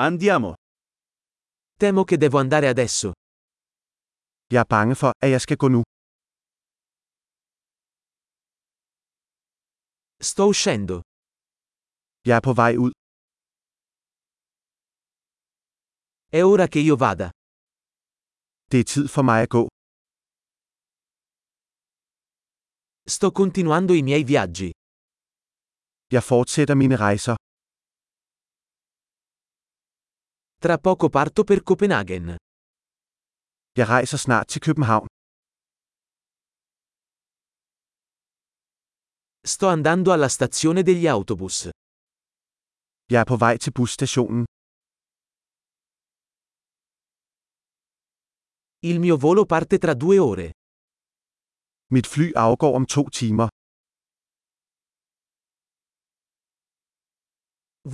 Andiamo. Temo che devo andare adesso. Jeg er bange for, at jeg skal gå nu. Sto uscendo. Jeg er på vej ud. È ora che io vada. Det er tid for mig at gå. Sto continuando i miei viaggi. Jeg fortsætter mine rejser. Tra poco parto per Copenaghen. Jeg rejser snart til København. Sto andando alla stazione degli autobus. Jeg er på vej til busstationen. Il mio volo parte tra due ore. Mit fly afgår om to timer.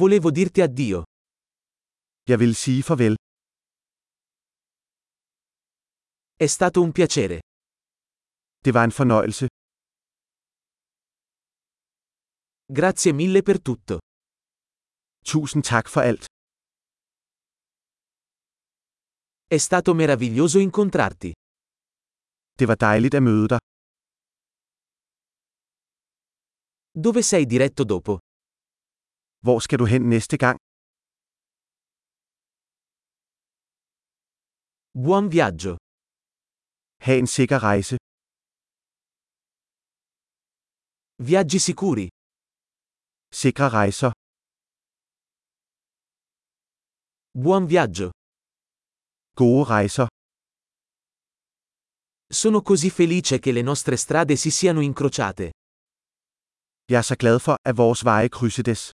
Volevo dirti addio. Jeg vil sige farvel. È stato un piacere. Det var en fornøjelse. Grazie mille per tutto. Tusind tak for alt. È stato meraviglioso incontrarti. Det var dejligt at møde dig. Dove sei diretto dopo? Hvor skal du hen næste gang? Buon viaggio. Ha' en sikker rejse. Viaggi sicuri. Sikre rejser. Buon viaggio. Gode rejser. Sono così felice che le nostre strade si siano incrociate. Jeg er så glad for, at vores veje krydsedes.